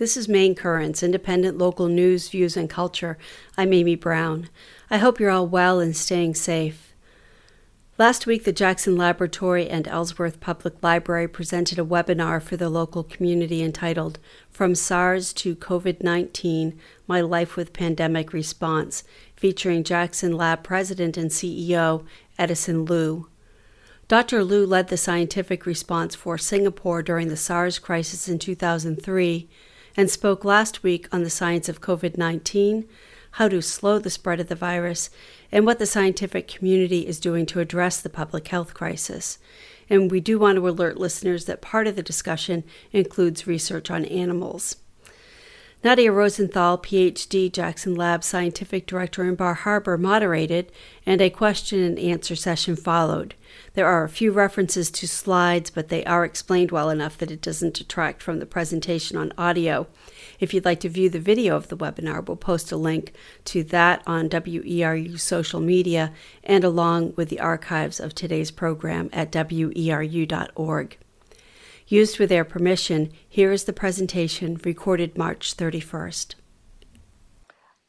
This is Maine Currents, independent local news, views, and culture. I'm Amy Brown. I hope you're all well and staying safe. Last week, the Jackson Laboratory and Ellsworth Public Library presented a webinar for the local community entitled From SARS to COVID 19 My Life with Pandemic Response, featuring Jackson Lab President and CEO Edison Liu. Dr. Liu led the scientific response for Singapore during the SARS crisis in 2003 and spoke last week on the science of COVID 19, how to slow the spread of the virus, and what the scientific community is doing to address the public health crisis. And we do want to alert listeners that part of the discussion includes research on animals. Nadia Rosenthal, PhD, Jackson Lab Scientific Director in Bar Harbor, moderated, and a question and answer session followed. There are a few references to slides, but they are explained well enough that it doesn't detract from the presentation on audio. If you'd like to view the video of the webinar, we'll post a link to that on WERU social media and along with the archives of today's program at weru.org. Used with their permission, here is the presentation recorded March 31st.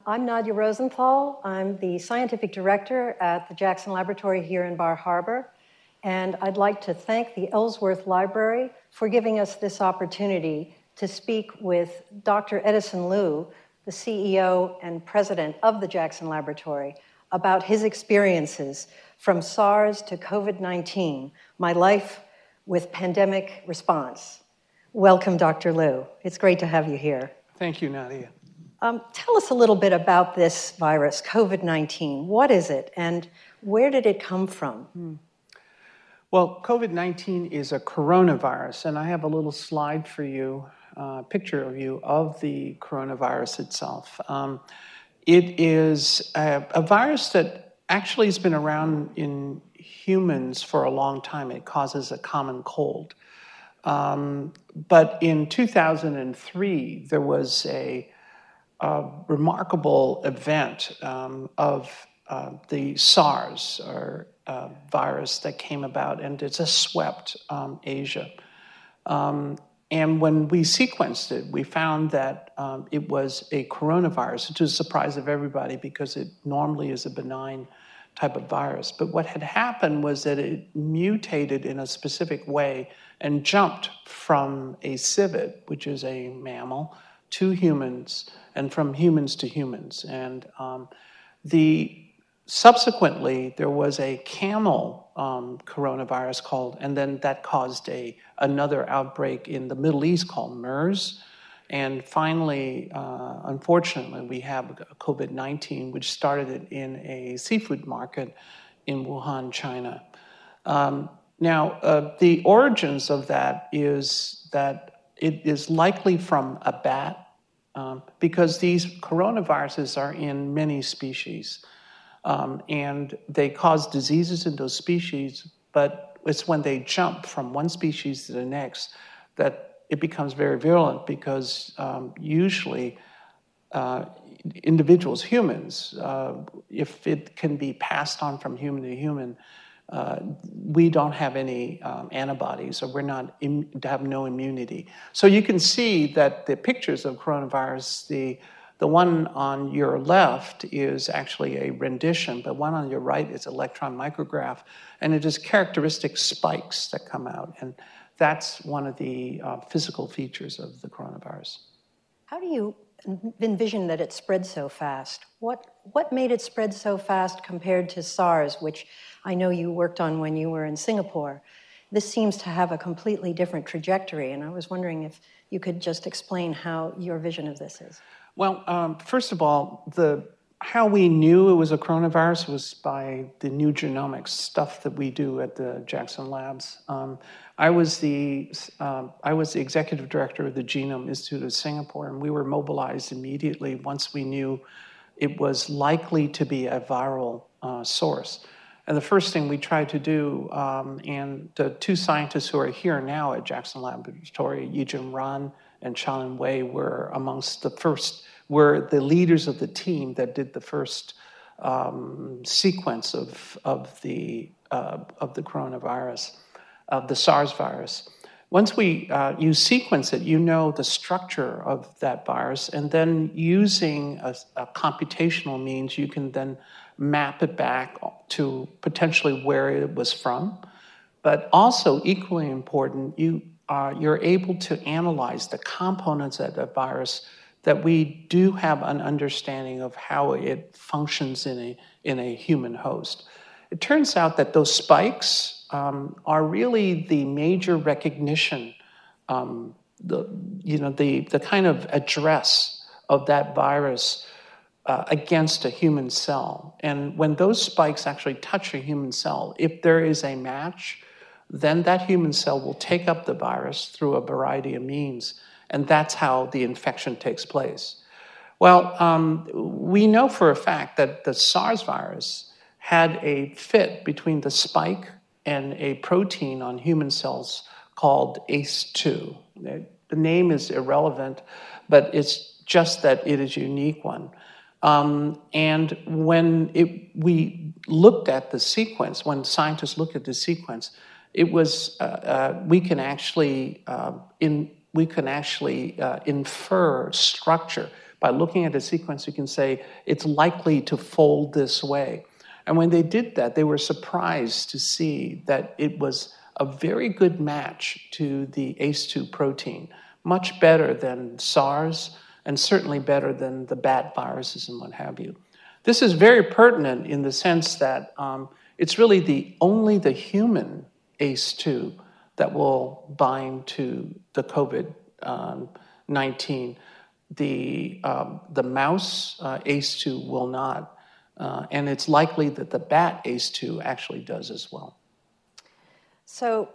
I'm Nadia Rosenthal. I'm the scientific director at the Jackson Laboratory here in Bar Harbor. And I'd like to thank the Ellsworth Library for giving us this opportunity to speak with Dr. Edison Liu, the CEO and president of the Jackson Laboratory, about his experiences from SARS to COVID 19, my life with pandemic response. Welcome, Dr. Liu. It's great to have you here. Thank you, Nadia. Um, tell us a little bit about this virus, COVID 19. What is it, and where did it come from? Hmm. Well, COVID 19 is a coronavirus, and I have a little slide for you, uh, picture of you of the coronavirus itself. Um, it is a, a virus that actually has been around in humans for a long time. It causes a common cold. Um, but in 2003, there was a, a remarkable event um, of uh, the SARS or uh, virus that came about, and it just swept um, Asia. Um, and when we sequenced it, we found that um, it was a coronavirus, to the surprise of everybody because it normally is a benign type of virus. But what had happened was that it mutated in a specific way and jumped from a civet, which is a mammal, to humans, and from humans to humans. And um, the subsequently there was a camel um, coronavirus called, and then that caused a another outbreak in the Middle East called MERS. And finally, uh, unfortunately, we have COVID 19, which started in a seafood market in Wuhan, China. Um, now, uh, the origins of that is that it is likely from a bat um, because these coronaviruses are in many species um, and they cause diseases in those species, but it's when they jump from one species to the next that it becomes very virulent because um, usually uh, individuals, humans, uh, if it can be passed on from human to human, uh, we don't have any um, antibodies or we're not Im- have no immunity. So you can see that the pictures of coronavirus, the the one on your left is actually a rendition, but one on your right is electron micrograph, and it is characteristic spikes that come out. And that's one of the uh, physical features of the coronavirus. How do you envision that it spread so fast? What, what made it spread so fast compared to SARS, which I know you worked on when you were in Singapore? This seems to have a completely different trajectory, and I was wondering if you could just explain how your vision of this is. Well, um, first of all, the how we knew it was a coronavirus was by the new genomics stuff that we do at the Jackson Labs. Um, I was the uh, I was the executive director of the Genome Institute of Singapore, and we were mobilized immediately once we knew it was likely to be a viral uh, source. And the first thing we tried to do, um, and the two scientists who are here now at Jackson Laboratory, Yijun Ruan and Chia-Lin Wei, were amongst the first were the leaders of the team that did the first um, sequence of, of, the, uh, of the coronavirus, of the SARS virus. Once we uh, you sequence it, you know the structure of that virus, and then using a, a computational means, you can then map it back to potentially where it was from. But also, equally important, you uh, you're able to analyze the components of the virus that we do have an understanding of how it functions in a, in a human host. It turns out that those spikes um, are really the major recognition, um, the, you know, the, the kind of address of that virus uh, against a human cell. And when those spikes actually touch a human cell, if there is a match, then that human cell will take up the virus through a variety of means, and that's how the infection takes place. Well, um, we know for a fact that the SARS virus had a fit between the spike and a protein on human cells called ACE2. The name is irrelevant, but it's just that it is a unique one. Um, and when it, we looked at the sequence, when scientists looked at the sequence, it was uh, uh, we can actually uh, in we can actually uh, infer structure by looking at a sequence. You can say it's likely to fold this way, and when they did that, they were surprised to see that it was a very good match to the ACE2 protein, much better than SARS, and certainly better than the bat viruses and what have you. This is very pertinent in the sense that um, it's really the only the human ACE2 that will bind to the COVID um, 19. The, um, the mouse uh, ACE2 will not, uh, and it's likely that the bat ACE2 actually does as well. So,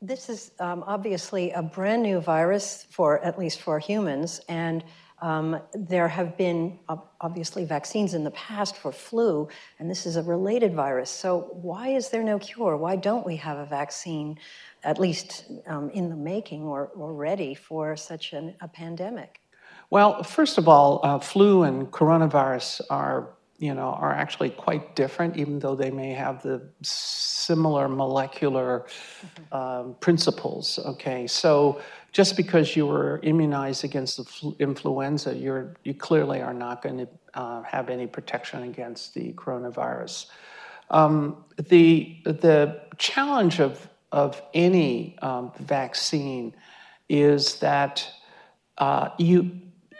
this is um, obviously a brand new virus for at least for humans, and um, there have been obviously vaccines in the past for flu, and this is a related virus. So, why is there no cure? Why don't we have a vaccine, at least um, in the making or, or, ready for such an, a pandemic? Well, first of all, uh, flu and coronavirus are you know, are actually quite different, even though they may have the similar molecular mm-hmm. um, principles. Okay, so just because you were immunized against the flu- influenza, you're you clearly are not going to uh, have any protection against the coronavirus. Um, the the challenge of of any um, vaccine is that uh, you,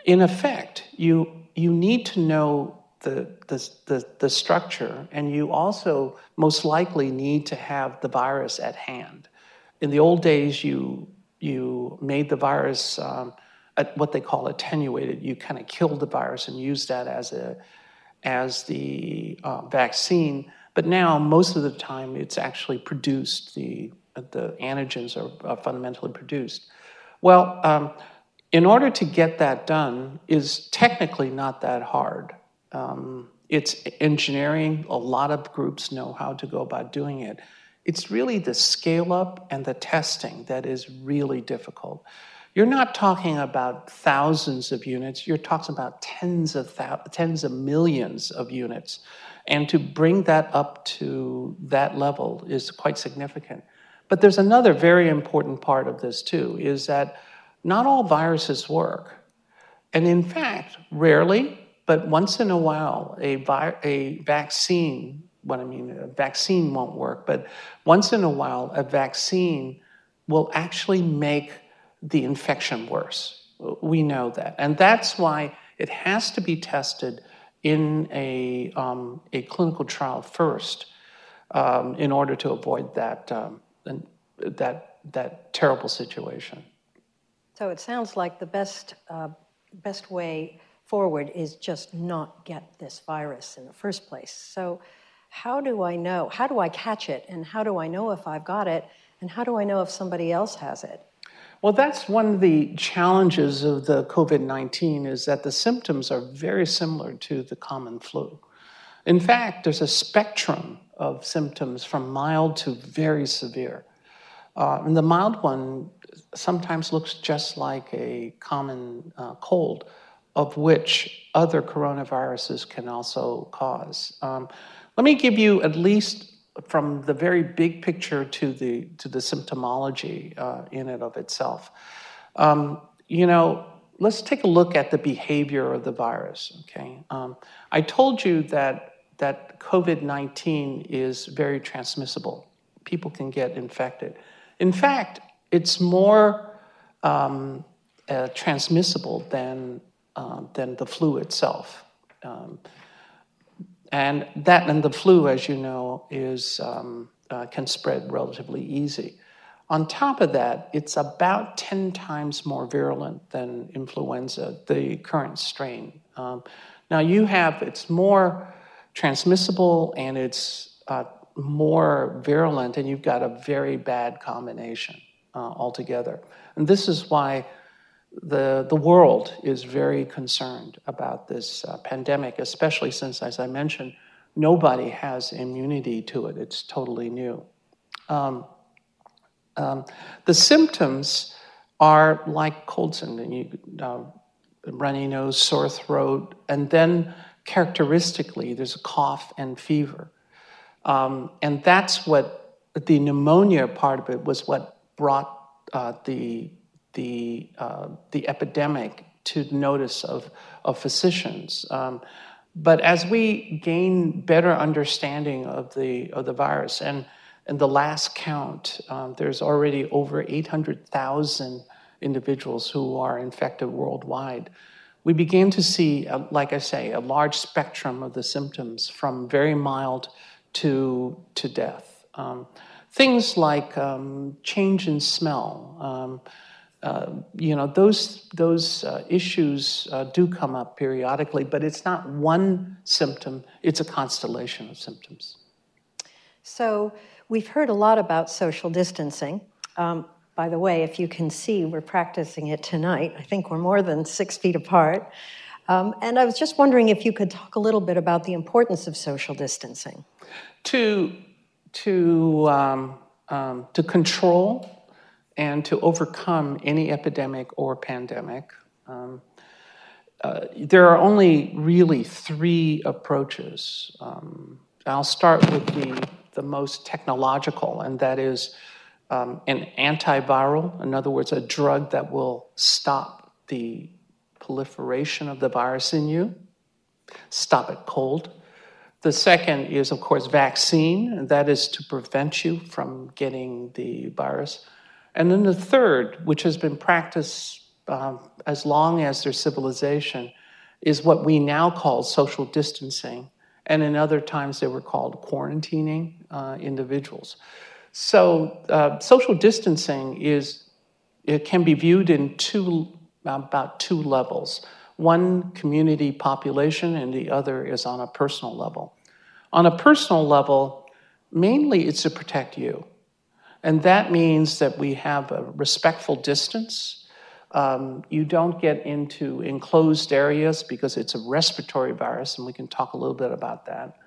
in effect, you you need to know the, the, the, the, structure, and you also most likely need to have the virus at hand. In the old days, you, you made the virus um, at what they call attenuated. You kind of killed the virus and used that as, a, as the uh, vaccine. But now, most of the time, it's actually produced, the, the antigens are, are fundamentally produced. Well, um, in order to get that done is technically not that hard. Um, it's engineering. A lot of groups know how to go about doing it. It's really the scale up and the testing that is really difficult. You're not talking about thousands of units, you're talking about tens of, thou- tens of millions of units. And to bring that up to that level is quite significant. But there's another very important part of this, too, is that not all viruses work. And in fact, rarely, but once in a while, a, vi- a vaccine, what I mean, a vaccine won't work, but once in a while, a vaccine will actually make the infection worse. We know that. And that's why it has to be tested in a, um, a clinical trial first um, in order to avoid that, um, that, that terrible situation. So it sounds like the best, uh, best way forward is just not get this virus in the first place. So, how do I know? How do I catch it? And how do I know if I've got it? And how do I know if somebody else has it? Well, that's one of the challenges of the COVID 19 is that the symptoms are very similar to the common flu. In fact, there's a spectrum of symptoms from mild to very severe. Uh, and the mild one sometimes looks just like a common uh, cold of which other coronaviruses can also cause. Um, let me give you at least from the very big picture to the to the symptomology uh, in and of itself. Um, you know, let's take a look at the behavior of the virus. Okay, um, I told you that that COVID nineteen is very transmissible. People can get infected. In fact, it's more um, uh, transmissible than uh, than the flu itself. Um, and that and the flu, as you know, is um, uh, can spread relatively easy. On top of that, it's about 10 times more virulent than influenza, the current strain. Um, now, you have, it's more transmissible and it's uh, more virulent, and you've got a very bad combination uh, altogether. And this is why the, the world is very concerned about this uh, pandemic, especially since, as I mentioned, nobody has immunity to it. It's totally new. Um, um, the symptoms are like cold symptoms, you, uh, runny nose, sore throat, and then characteristically, there's a cough and fever. Um, and that's what the pneumonia part of it was what brought uh, the the, uh, the epidemic to notice of, of physicians. Um, but as we gain better understanding of the, of the virus, and, and the last count, um, there's already over 800,000 individuals who are infected worldwide. We begin to see, uh, like I say, a large spectrum of the symptoms from very mild to, to death. Um, things like um, change in smell, um, uh, you know, those, those uh, issues uh, do come up periodically, but it's not one symptom, it's a constellation of symptoms. So, we've heard a lot about social distancing. By the way, if you can see, we're practicing it tonight. I think we're more than six feet apart. Um, and I was just wondering if you could talk a little bit about the importance of social distancing. To, to, um, um to control and to overcome any epidemic or pandemic. Um, uh, there are only really three approaches. Um, I'll start with the, the most technological, and that is um, an antiviral, in other words, a drug that will stop the proliferation of the virus in you, stop it cold. The second is, of course, vaccine, and that is to prevent you from getting the virus. And then the third, which has been practiced uh, as long as there's civilization, is what we now call social distancing. And in other times, they were called quarantining uh, individuals. So, uh, social distancing is, it can be viewed in two, about two levels one community population, and the other is on a personal level. On a personal level, mainly it's to protect you. And that means that we have a respectful distance. Um, you don't get into enclosed areas because it's a respiratory virus, and we can talk a little bit about that,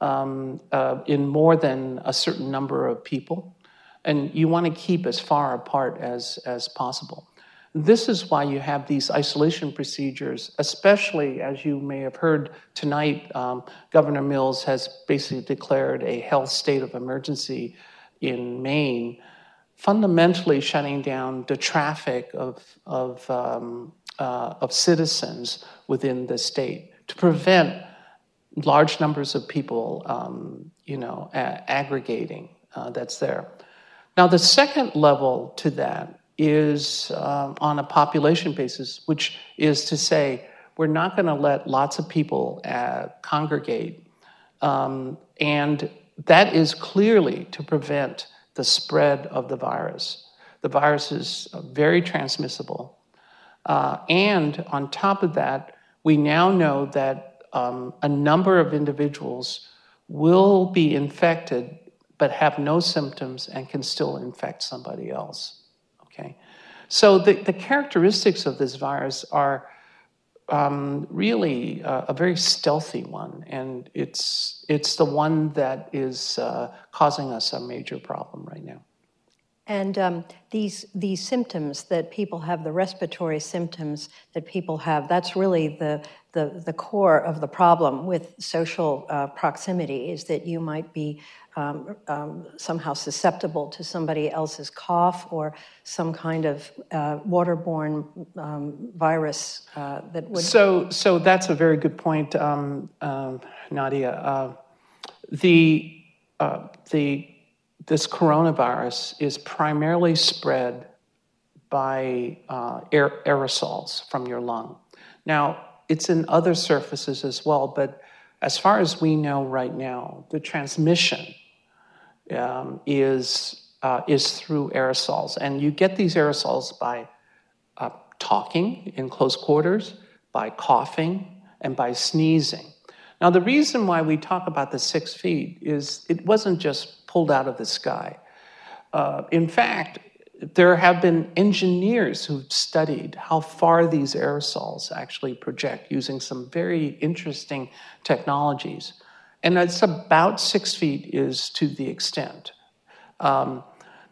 um, uh, in more than a certain number of people. And you want to keep as far apart as, as possible. This is why you have these isolation procedures, especially as you may have heard tonight, um, Governor Mills has basically declared a health state of emergency in Maine, fundamentally shutting down the traffic of, of, um, uh, of citizens within the state to prevent large numbers of people, um, you know, a- aggregating uh, that's there. Now, the second level to that is um, on a population basis, which is to say, we're not going to let lots of people uh, congregate. Um, and that is clearly to prevent the spread of the virus. The virus is very transmissible. Uh, and on top of that, we now know that um, a number of individuals will be infected but have no symptoms and can still infect somebody else. Okay? So the, the characteristics of this virus are um, really uh, a very stealthy one, and it's it's the one that is uh, causing us a major problem right now. And um, these, these symptoms that people have, the respiratory symptoms that people have, that's really the, the, the core of the problem with social uh, proximity, is that you might be um, um, somehow susceptible to somebody else's cough or some kind of uh, waterborne um, virus uh, that would. So, so that's a very good point, um, um, Nadia. Uh, the uh, the this coronavirus is primarily spread by uh, aer- aerosols from your lung. Now, it's in other surfaces as well, but as far as we know right now, the transmission um, is, uh, is through aerosols. And you get these aerosols by uh, talking in close quarters, by coughing, and by sneezing. Now, the reason why we talk about the six feet is it wasn't just pulled out of the sky. Uh, in fact, there have been engineers who've studied how far these aerosols actually project using some very interesting technologies. And it's about six feet is to the extent. Um,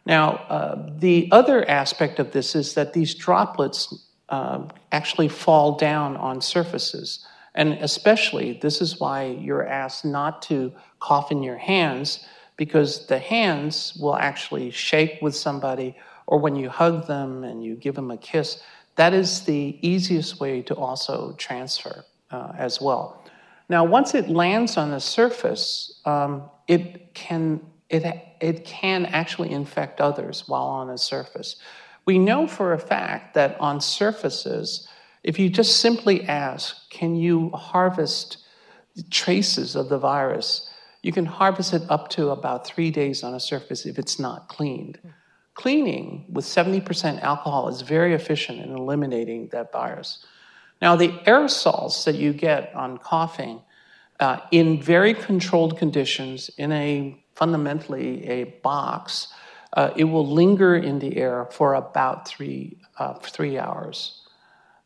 now, uh, the other aspect of this is that these droplets uh, actually fall down on surfaces. And especially, this is why you're asked not to cough in your hands, because the hands will actually shake with somebody, or when you hug them and you give them a kiss, that is the easiest way to also transfer uh, as well. Now, once it lands on the surface, um, it can it it can actually infect others while on a surface. We know for a fact that on surfaces, if you just simply ask, can you harvest traces of the virus? You can harvest it up to about three days on a surface if it's not cleaned. Cleaning with 70% alcohol is very efficient in eliminating that virus. Now, the aerosols that you get on coughing uh, in very controlled conditions, in a fundamentally a box, uh, it will linger in the air for about three, uh, three hours.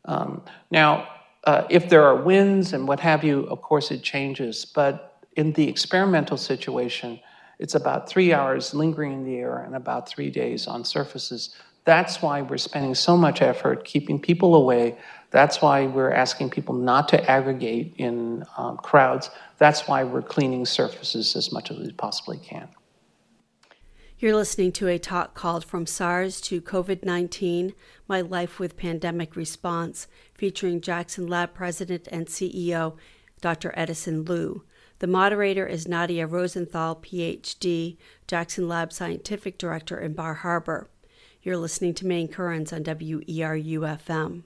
Um, now, uh, if there are winds and what have you, of course it changes, but in the experimental situation, it's about three hours lingering in the air and about three days on surfaces. That's why we're spending so much effort keeping people away. That's why we're asking people not to aggregate in um, crowds. That's why we're cleaning surfaces as much as we possibly can. You're listening to a talk called From SARS to COVID 19 My Life with Pandemic Response, featuring Jackson Lab President and CEO Dr. Edison Liu. The moderator is Nadia Rosenthal, PhD, Jackson Lab Scientific Director in Bar Harbor. You're listening to Maine Currents on WERU FM.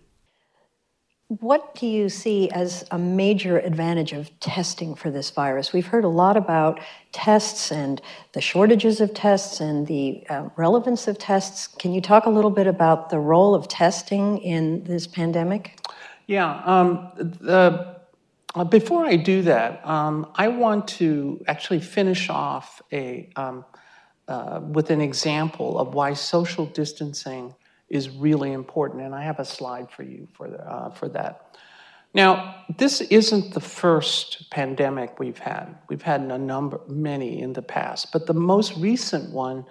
What do you see as a major advantage of testing for this virus? We've heard a lot about tests and the shortages of tests and the uh, relevance of tests. Can you talk a little bit about the role of testing in this pandemic? Yeah. Um, the, uh, before I do that, um, I want to actually finish off a um, uh, with an example of why social distancing is really important. And I have a slide for you for, the, uh, for that. Now, this isn't the first pandemic we've had. We've had a number, many in the past, but the most recent one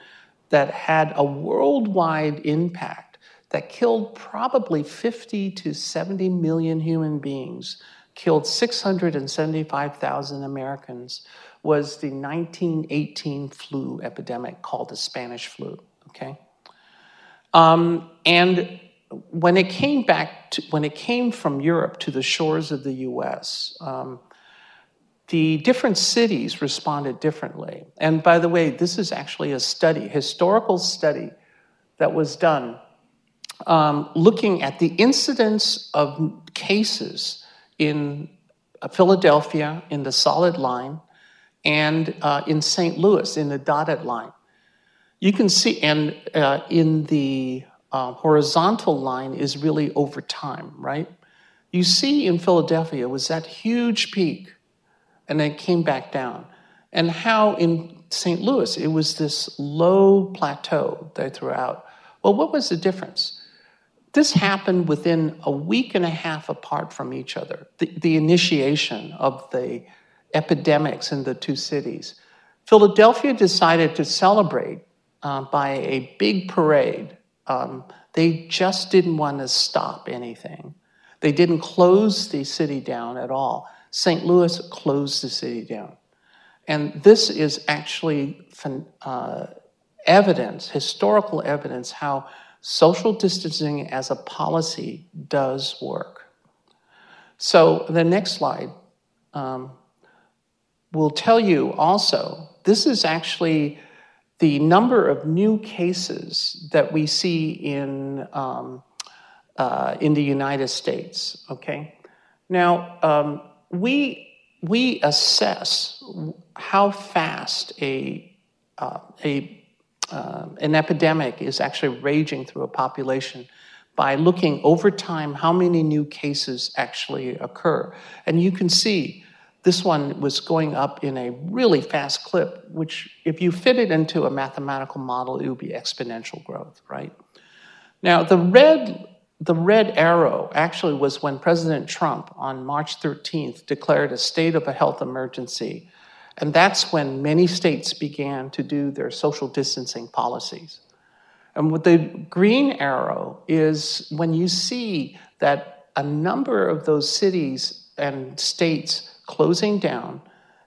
that had a worldwide impact that killed probably 50 to 70 million human beings, killed 675,000 Americans, was the 1918 flu epidemic called the Spanish flu. Okay, um, and when it came back, to, when it came from Europe to the shores of the U.S. Um, the different cities responded differently. And by the way, this is actually a study, historical study that was done um, looking at the incidence of cases in Philadelphia in the solid line and uh, in St. Louis in the dotted line. You can see, and uh, in the uh, horizontal line is really over time, right? You see in Philadelphia was that huge peak, and then it came back down. And how in St. Louis it was this low plateau they threw out. Well, what was the difference? This happened within a week and a half apart from each other, the, the initiation of the epidemics in the two cities. Philadelphia decided to celebrate uh, by a big parade. Um, they just didn't want to stop anything. They didn't close the city down at all. St. Louis closed the city down. And this is actually uh, evidence, historical evidence, how social distancing as a policy does work. So the next slide um, will tell you also this is actually the number of new cases that we see in, um, uh, in the United States. Okay? Now, um, we, we assess how fast a, uh, a, uh, an epidemic is actually raging through a population by looking over time how many new cases actually occur. And you can see this one was going up in a really fast clip, which, if you fit it into a mathematical model, it would be exponential growth, right? Now, the red, the red arrow actually was when President Trump on March 13th declared a state of a health emergency. And that's when many states began to do their social distancing policies. And what the green arrow is when you see that a number of those cities and states closing down,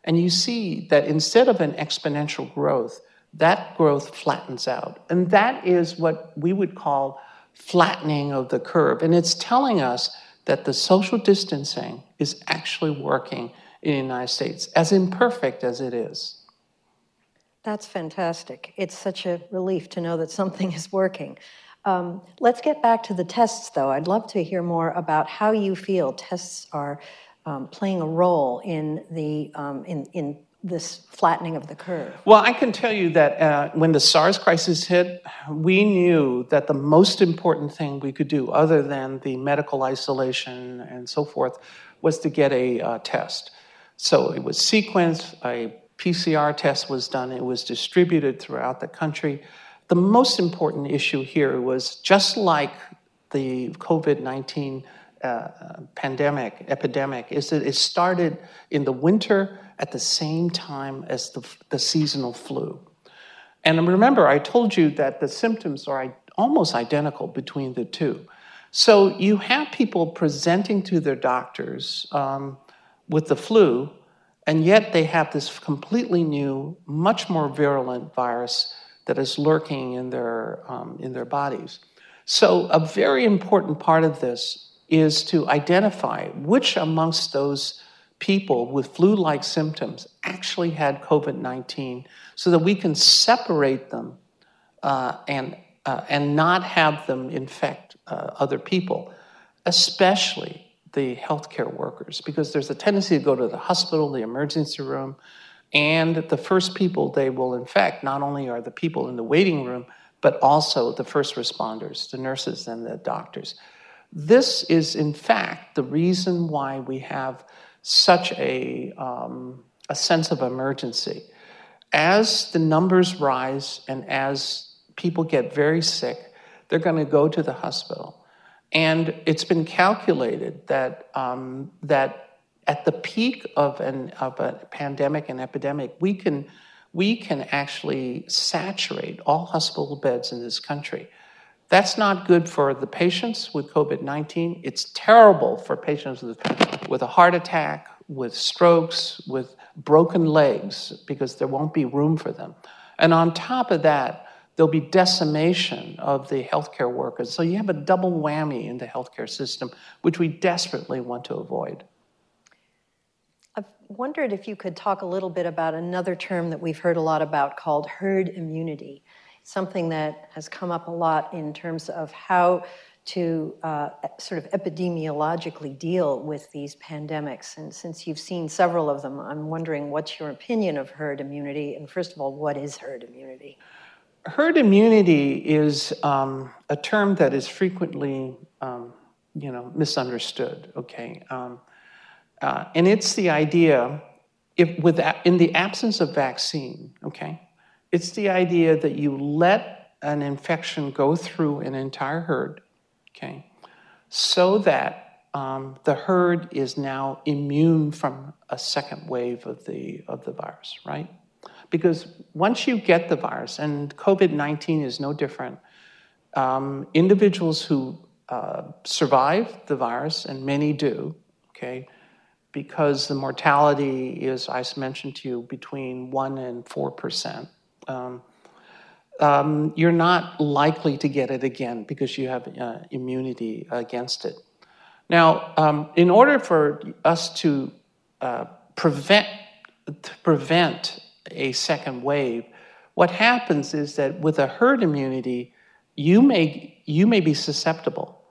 and you see that instead of an exponential growth, that growth flattens out. And that is what we would call flattening of the curve. And it's telling us that the social distancing is actually working in the United States, as imperfect as it is. That's fantastic. It's such a relief to know that something is working. Um, let's get back to the tests, though. I'd love to hear more about how you feel tests are um, playing a role in the um, in in this flattening of the curve? Well, I can tell you that uh, when the SARS crisis hit, we knew that the most important thing we could do, other than the medical isolation and so forth, was to get a uh, test. So it was sequenced, a PCR test was done, it was distributed throughout the country. The most important issue here was just like the COVID 19 uh, pandemic, epidemic, is that it started in the winter at the same time as the, the seasonal flu. And remember, I told you that the symptoms are almost identical between the two. So you have people presenting to their doctors um, with the flu, and yet they have this completely new, much more virulent virus that is lurking in their, um, in their bodies. So, a very important part of this is to identify which amongst those people with flu like symptoms actually had COVID 19 so that we can separate them uh, and, uh, and not have them infect uh, other people, especially the healthcare workers, because there's a tendency to go to the hospital, the emergency room, and the first people they will infect not only are the people in the waiting room, but also the first responders, the nurses and the doctors. This is, in fact, the reason why we have such a, um, a sense of emergency. As the numbers rise and as people get very sick, they're going to go to the hospital. And it's been calculated that, um, that at the peak of, an, of a pandemic and epidemic, we can, we can actually saturate all hospital beds in this country. That's not good for the patients with COVID 19. It's terrible for patients with, with a heart attack, with strokes, with broken legs, because there won't be room for them. And on top of that, there'll be decimation of the healthcare workers. So you have a double whammy in the healthcare system, which we desperately want to avoid. I've wondered if you could talk a little bit about another term that we've heard a lot about called herd immunity something that has come up a lot in terms of how to uh, sort of epidemiologically deal with these pandemics. And since you've seen several of them, I'm wondering what's your opinion of herd immunity? And first of all, what is herd immunity? Herd immunity is um, a term that is frequently, um, you know, misunderstood. Okay, um, uh, and it's the idea, if with in the absence of vaccine, okay, it's the idea that you let an infection go through an entire herd, okay, so that um, the herd is now immune from a second wave of the, of the virus, right? Because once you get the virus, and COVID 19 is no different, um, individuals who uh, survive the virus, and many do, okay, because the mortality is, I mentioned to you, between 1 and 4%. Um, um, you're not likely to get it again because you have uh, immunity against it. Now, um, in order for us to uh, prevent to prevent a second wave, what happens is that with a herd immunity, you may you may be susceptible,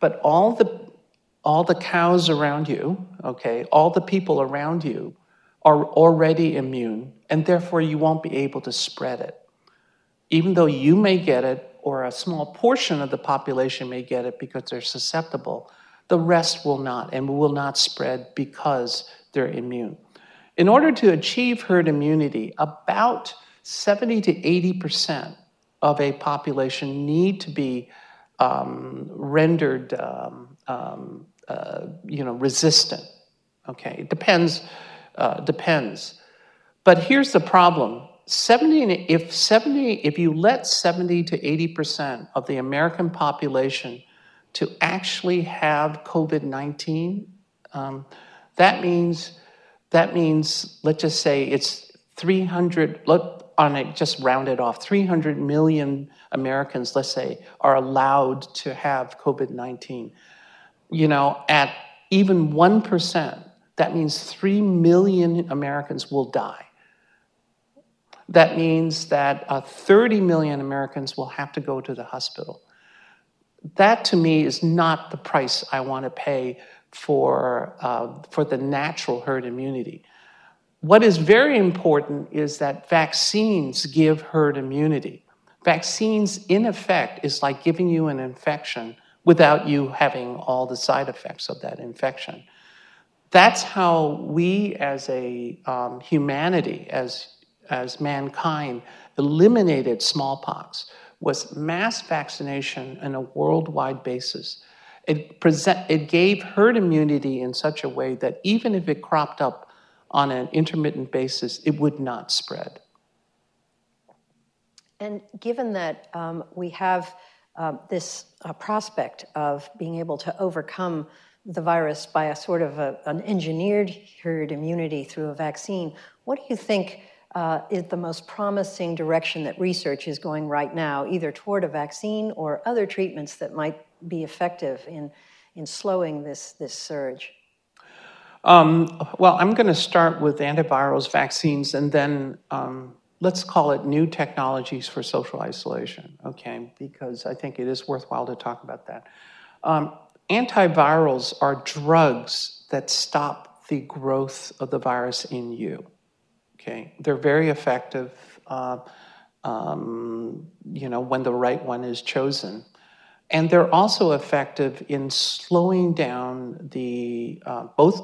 but all the all the cows around you, okay, all the people around you are already immune, and therefore you won't be able to spread it. Even though you may get it, or a small portion of the population may get it because they're susceptible, the rest will not and will not spread because they're immune. In order to achieve herd immunity, about 70 to 80% of a population need to be um, rendered um, um, uh, you know, resistant. Okay, it depends, uh, depends. But here's the problem. 70, if 70, if you let 70 to 80% of the American population to actually have COVID-19, um, that means, that means, let's just say it's 300, let, on it, just round it off, 300 million Americans, let's say, are allowed to have COVID 19 you know, at even 1%, that means 3 million Americans will die. That means that uh, 30 million Americans will have to go to the hospital. That to me is not the price I want to pay for, uh, for the natural herd immunity. What is very important is that vaccines give herd immunity. Vaccines, in effect, is like giving you an infection without you having all the side effects of that infection. That's how we as a um, humanity, as, as mankind, eliminated smallpox, was mass vaccination on a worldwide basis. It, present, it gave herd immunity in such a way that even if it cropped up on an intermittent basis, it would not spread. And given that um, we have uh, this uh, prospect of being able to overcome the virus by a sort of a, an engineered herd immunity through a vaccine. What do you think uh, is the most promising direction that research is going right now, either toward a vaccine or other treatments that might be effective in, in slowing this, this surge? Um, well, I'm going to start with antivirals, vaccines, and then um, let's call it new technologies for social isolation, okay? Because I think it is worthwhile to talk about that. Um, antivirals are drugs that stop the growth of the virus in you, okay? They're very effective, uh, um, you know, when the right one is chosen. And they're also effective in slowing down the, uh, both,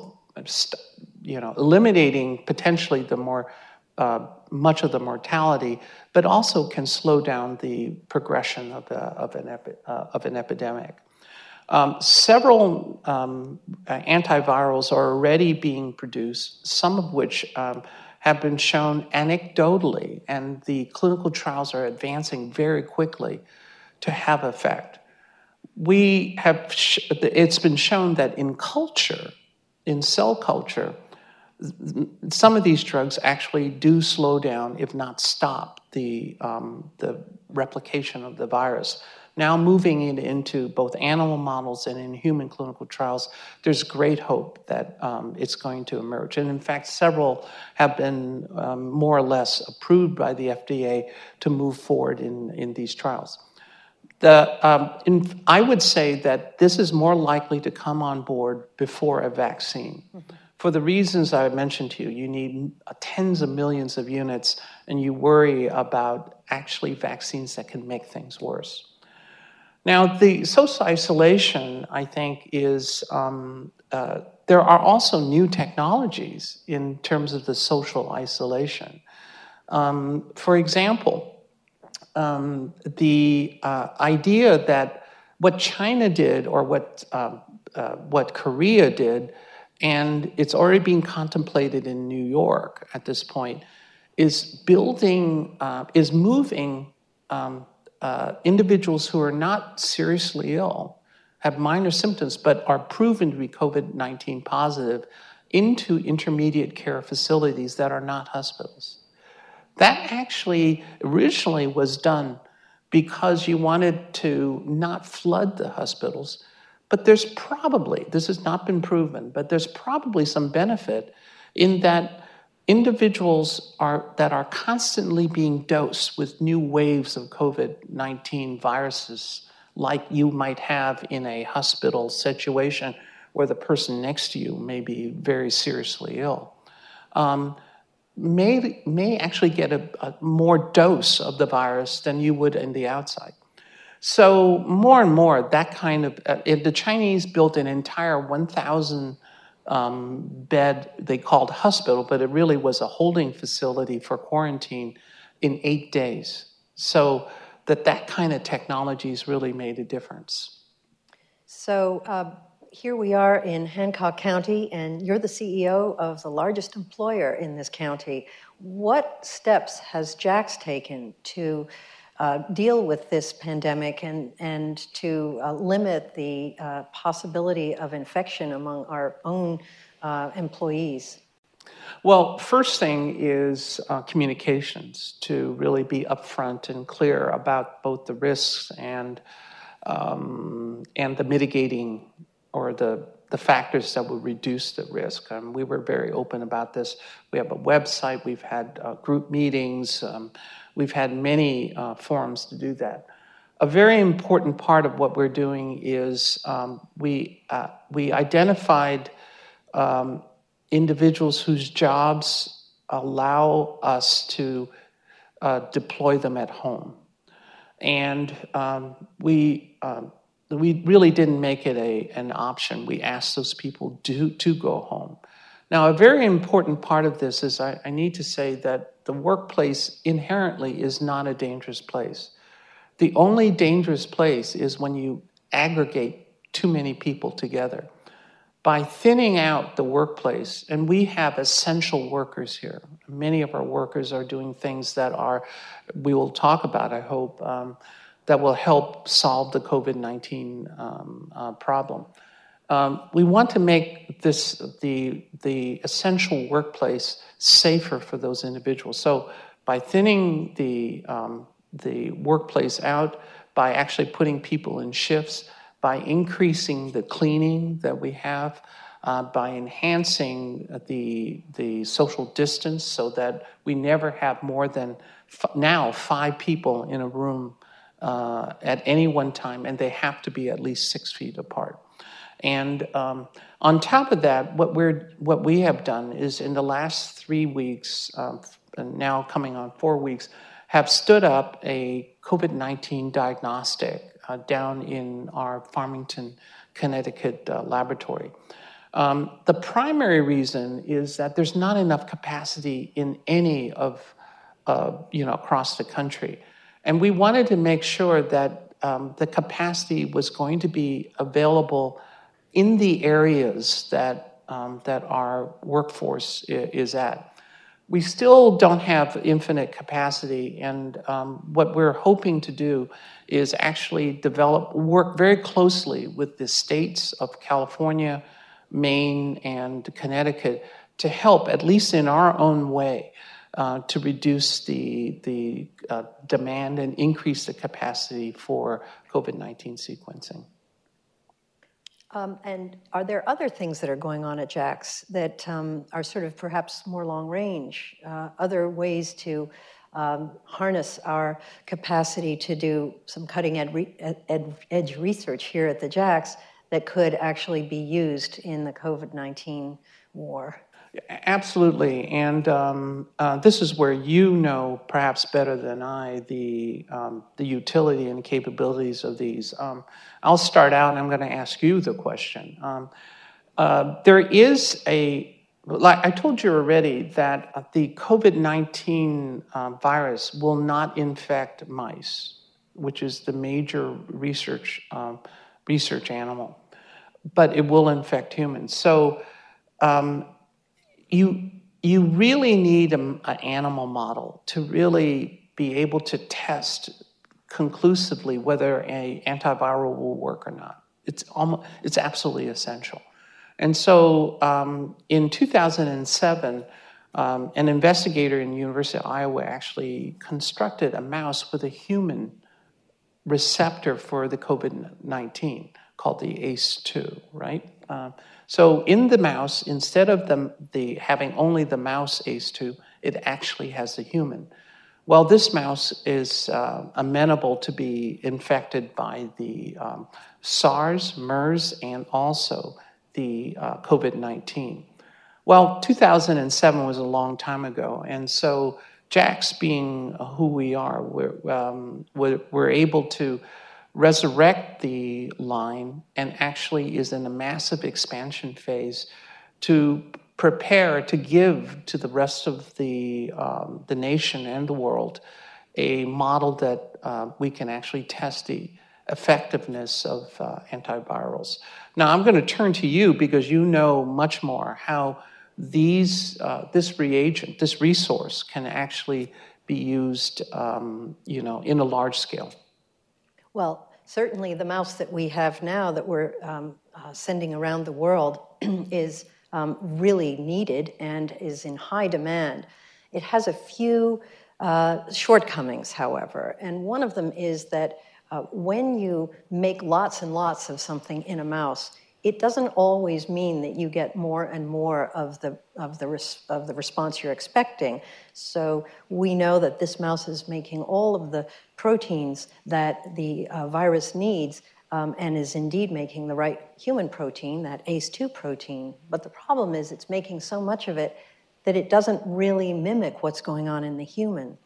you know, eliminating potentially the more uh, much of the mortality, but also can slow down the progression of, the, of, an, epi, uh, of an epidemic. Um, several um, antivirals are already being produced, some of which um, have been shown anecdotally, and the clinical trials are advancing very quickly to have effect. We have, it's been shown that in culture, in cell culture, some of these drugs actually do slow down, if not stop, the, um, the replication of the virus. Now, moving it into both animal models and in human clinical trials, there's great hope that um, it's going to emerge. And in fact, several have been um, more or less approved by the FDA to move forward in, in these trials. The, um, in, I would say that this is more likely to come on board before a vaccine. Mm-hmm for the reasons I mentioned to you. You need tens of millions of units, and you worry about actually vaccines that can make things worse. Now, the social isolation, I think, is um, uh, there are also new technologies in terms of the social isolation. Um, for example, um, the uh, idea that what China did or what, uh, uh what Korea did and it's already being contemplated in New York at this point, is building, uh, is moving um, uh, individuals who are not seriously ill, have minor symptoms, but are proven to be COVID 19 positive into intermediate care facilities that are not hospitals. That actually originally was done because you wanted to not flood the hospitals. But there's probably, this has not been proven, but there's probably some benefit in that individuals are, that are constantly being dosed with new waves of COVID 19 viruses, like you might have in a hospital situation where the person next to you may be very seriously ill, um, may, may actually get a, a more dose of the virus than you would in the outside. So more and more, that kind of uh, the Chinese built an entire 1,000 um, bed they called hospital, but it really was a holding facility for quarantine in eight days. So that that kind of technology has really made a difference. So uh, here we are in Hancock County, and you're the CEO of the largest employer in this county. What steps has JAX taken to uh, deal with this pandemic and, and to uh, limit the uh, possibility of infection among our own uh, employees? Well, first thing is uh, communications to really be upfront and clear about both the risks and um, and the mitigating or the the factors that would reduce the risk. Um, we were very open about this. We have a website. We've had uh, group meetings. Um, We've had many uh, forums to do that. A very important part of what we're doing is um, we, uh, we identified um, individuals whose jobs allow us to uh, deploy them at home. And um, we, um, we really didn't make it a, an option. We asked those people to, to go home. Now, a very important part of this is I, I need to say that the workplace inherently is not a dangerous place. The only dangerous place is when you aggregate too many people together. By thinning out the workplace, and we have essential workers here. Many of our workers are doing things that are, we will talk about, I hope, um, that will help solve the COVID 19 um, uh, problem. Um, we want to make this the the essential workplace safer for those individuals. So by thinning the um, the workplace out, by actually putting people in shifts, by increasing the cleaning that we have, uh, by enhancing the the social distance so that we never have more than f- now five people in a room uh, at any one time, and they have to be at least six feet apart. And um, on top of that, what we're what we have done is in the last three weeks, um, now coming on four weeks, have stood up a COVID nineteen diagnostic uh, down in our Farmington, Connecticut uh, laboratory. Um, the primary reason is that there's not enough capacity in any of uh, you know across the country, and we wanted to make sure that um, the capacity was going to be available in the areas that, um, that our workforce is at. We still don't have infinite capacity, and um, what we're hoping to do is actually develop, work very closely with the states of California, Maine, and Connecticut to help, at least in our own way, uh, to reduce the, the uh, demand and increase the capacity for COVID 19 sequencing. Um, and are there other things that are going on at JAX that um, are sort of perhaps more long range, uh, other ways to um, harness our capacity to do some cutting ed re- ed- edge research here at the JAX that could actually be used in the COVID 19 war? Absolutely, and um, uh, this is where you know perhaps better than I the um, the utility and capabilities of these. Um, I'll start out, and I'm going to ask you the question. Um, uh, there is a like I told you already that uh, the COVID nineteen um, virus will not infect mice, which is the major research um, research animal, but it will infect humans. So. Um, you you really need an animal model to really be able to test conclusively whether an antiviral will work or not. It's almost, it's absolutely essential. And so um, in 2007, um, an investigator in the University of Iowa actually constructed a mouse with a human receptor for the COVID 19 called the ACE2, right? Uh, so in the mouse, instead of the, the having only the mouse ACE2, it actually has the human. Well, this mouse is uh, amenable to be infected by the um, SARS, MERS, and also the uh, COVID 19. Well, 2007 was a long time ago, and so JAX, being who we are, we're, um, we're, we're able to resurrect the line and actually is in a massive expansion phase to prepare to give to the rest of the, um, the nation and the world a model that uh, we can actually test the effectiveness of uh, antivirals. Now, I'm going to turn to you because you know much more how these, uh, this reagent, this resource can actually be used, um, you know, in a large scale. Well, certainly the mouse that we have now that we're um, uh, sending around the world is um, really needed and is in high demand. It has a few uh, shortcomings, however, and one of them is that uh, when you make lots and lots of something in a mouse, it doesn't always mean that you get more and more of the, of the, res, of the response you're expecting. So we know that this mouse is making all of the proteins that the uh, virus needs um, and is indeed making the right human protein, that ACE2 protein. But the problem is it's making so much of it that it doesn't really mimic what's going on in the human.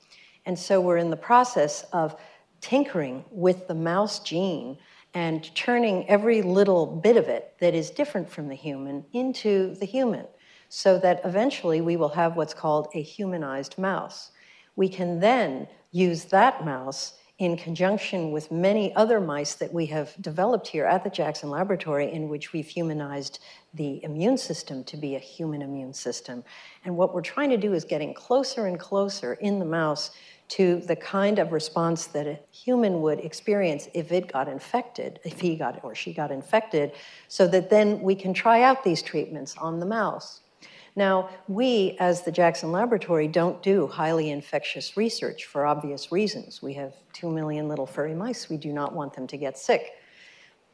And so we're in the process of tinkering with the mouse gene and turning every little bit of it that is different from the human into the human, so that eventually we will have what's called a humanized mouse. We can then use that mouse in conjunction with many other mice that we have developed here at the Jackson Laboratory, in which we've humanized the immune system to be a human immune system. And what we're trying to do is getting closer and closer in the mouse to the kind of response that a human would experience if it got infected, if he got or she got infected, so that then we can try out these treatments on the mouse. Now, we, as the Jackson Laboratory, don't do highly infectious research for obvious reasons. We have two million little furry mice. We do not want them to get sick.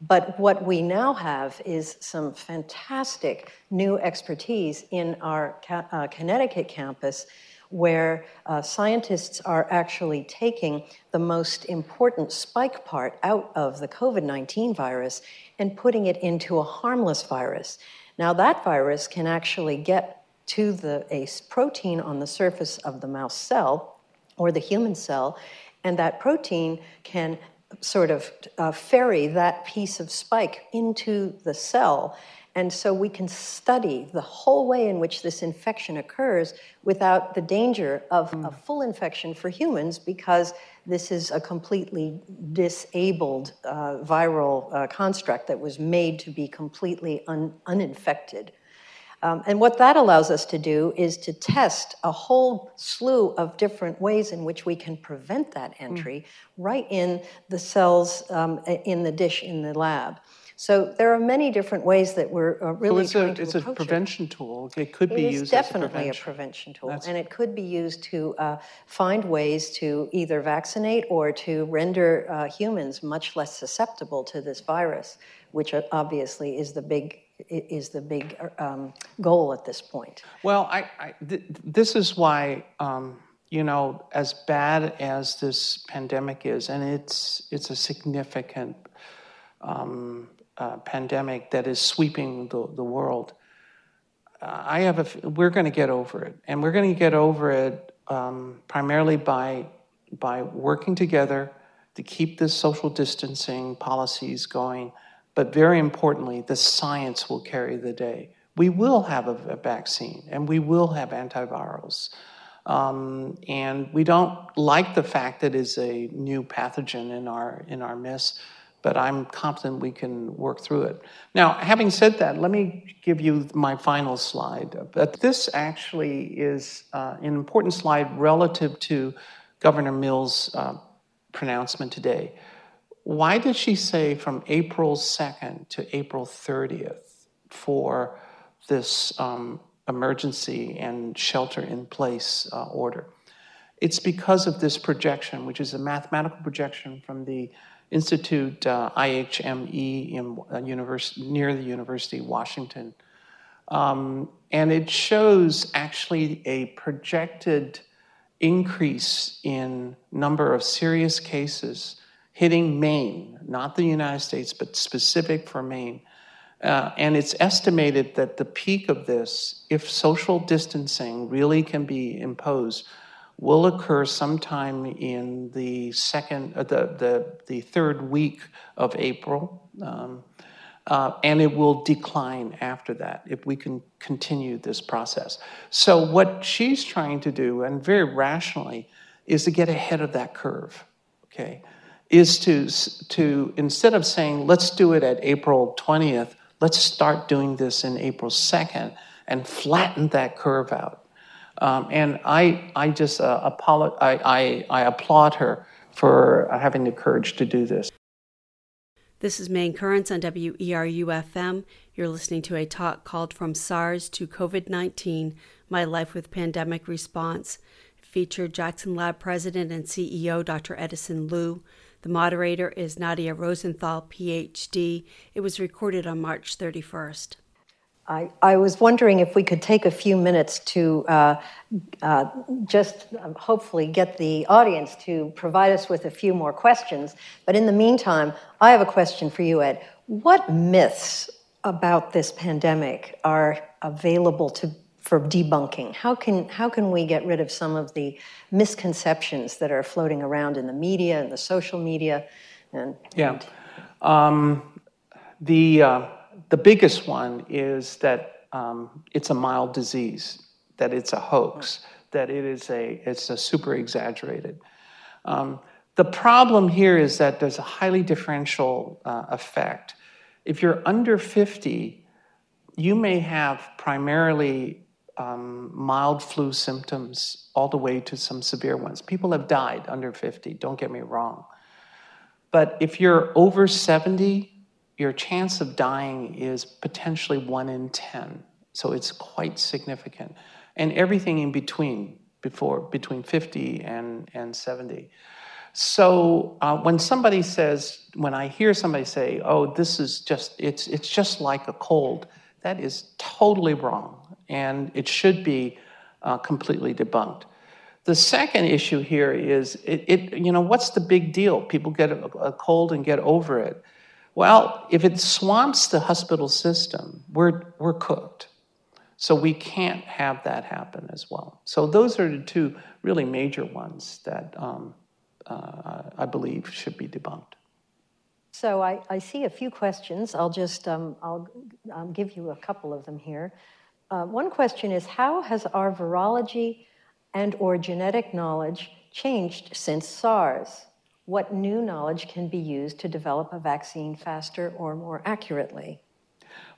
But what we now have is some fantastic new expertise in our uh, Connecticut campus where uh, scientists are actually taking the most important spike part out of the COVID 19 virus and putting it into a harmless virus. Now, that virus can actually get to the ACE protein on the surface of the mouse cell or the human cell, and that protein can sort of uh, ferry that piece of spike into the cell and so we can study the whole way in which this infection occurs without the danger of mm. a full infection for humans because this is a completely disabled uh, viral uh, construct that was made to be completely un- uninfected. Um, and what that allows us to do is to test a whole slew of different ways in which we can prevent that mm. entry mm. right in the cells um, in the dish in the lab. So there are many different ways that we're uh, really so trying to it's a prevention it. tool. It could be it used definitely as a prevention, a prevention tool, That's... and it could be used to uh, find ways to either vaccinate or to render uh, humans much less susceptible to this virus, which obviously is the big is the big um, goal at this point. Well, I, I th- this is why. Um, you know, as bad as this pandemic is, and it's it's a significant um, uh, pandemic that is sweeping the, the world. Uh, I have a, we're going to get over it, and we're going to get over it um, primarily by by working together to keep the social distancing policies going. But very importantly, the science will carry the day. We will have a, a vaccine, and we will have antivirals. Um, and we don't like the fact that it's a new pathogen in our in our midst but I'm confident we can work through it. Now, having said that, let me give you my final slide. But this actually is uh, an important slide relative to Governor Mills' uh, pronouncement today. Why did she say from April 2nd to April 30th for this um, emergency and shelter in place uh, order? It's because of this projection, which is a mathematical projection from the Institute uh, IHME in uh, near the University of Washington. Um, and it shows actually a projected increase in number of serious cases hitting Maine, not the United States, but specific for Maine. Uh, and it's estimated that the peak of this, if social distancing really can be imposed, will occur sometime in the second, uh, the, the, the third week of April. Um, uh, and it will decline after that if we can continue this process. So, what she's trying to do, and very rationally, is to get ahead of that curve, okay? Is to, to instead of saying, let's do it at April 20th, let's start doing this in April 2nd and flatten that curve out. Um, and I, I just uh, I, I, I applaud her for having the courage to do this. This is Maine Currents on WERU FM. You're listening to a talk called From SARS to COVID 19 My Life with Pandemic Response. Featured Jackson Lab President and CEO Dr. Edison Liu. The moderator is Nadia Rosenthal, PhD. It was recorded on March 31st. I, I, was wondering if we could take a few minutes to uh, uh, just um, hopefully get the audience to provide us with a few more questions. But in the meantime, I have a question for you, Ed. What myths about this pandemic are available to, for debunking? How can, how can we get rid of some of the misconceptions that are floating around in the media and the social media? And, yeah. And... Um, the. Uh the biggest one is that um, it's a mild disease, that it's a hoax, that it is a it's a super exaggerated. Um, the problem here is that there's a highly differential uh, effect. If you're under 50, you may have primarily um, mild flu symptoms all the way to some severe ones. People have died under 50, don't get me wrong. But if you're over 70, your chance of dying is potentially one in 10. So it's quite significant. And everything in between, before between 50 and, and 70. So uh, when somebody says, when I hear somebody say, "Oh, this is just it's it's just like a cold," that is totally wrong, and it should be uh, completely debunked. The second issue here is it, it, you know what's the big deal? People get a, a cold and get over it. Well, if it swamps the hospital system, we're, we're cooked. So we can't have that happen as well. So those are the two really major ones that um, uh, I believe should be debunked. So I, I see a few questions. I'll just um, I'll, I'll, give you a couple of them here. Uh, one question is how has our virology and or genetic knowledge changed since SARS? What new knowledge can be used to develop a vaccine faster or more accurately?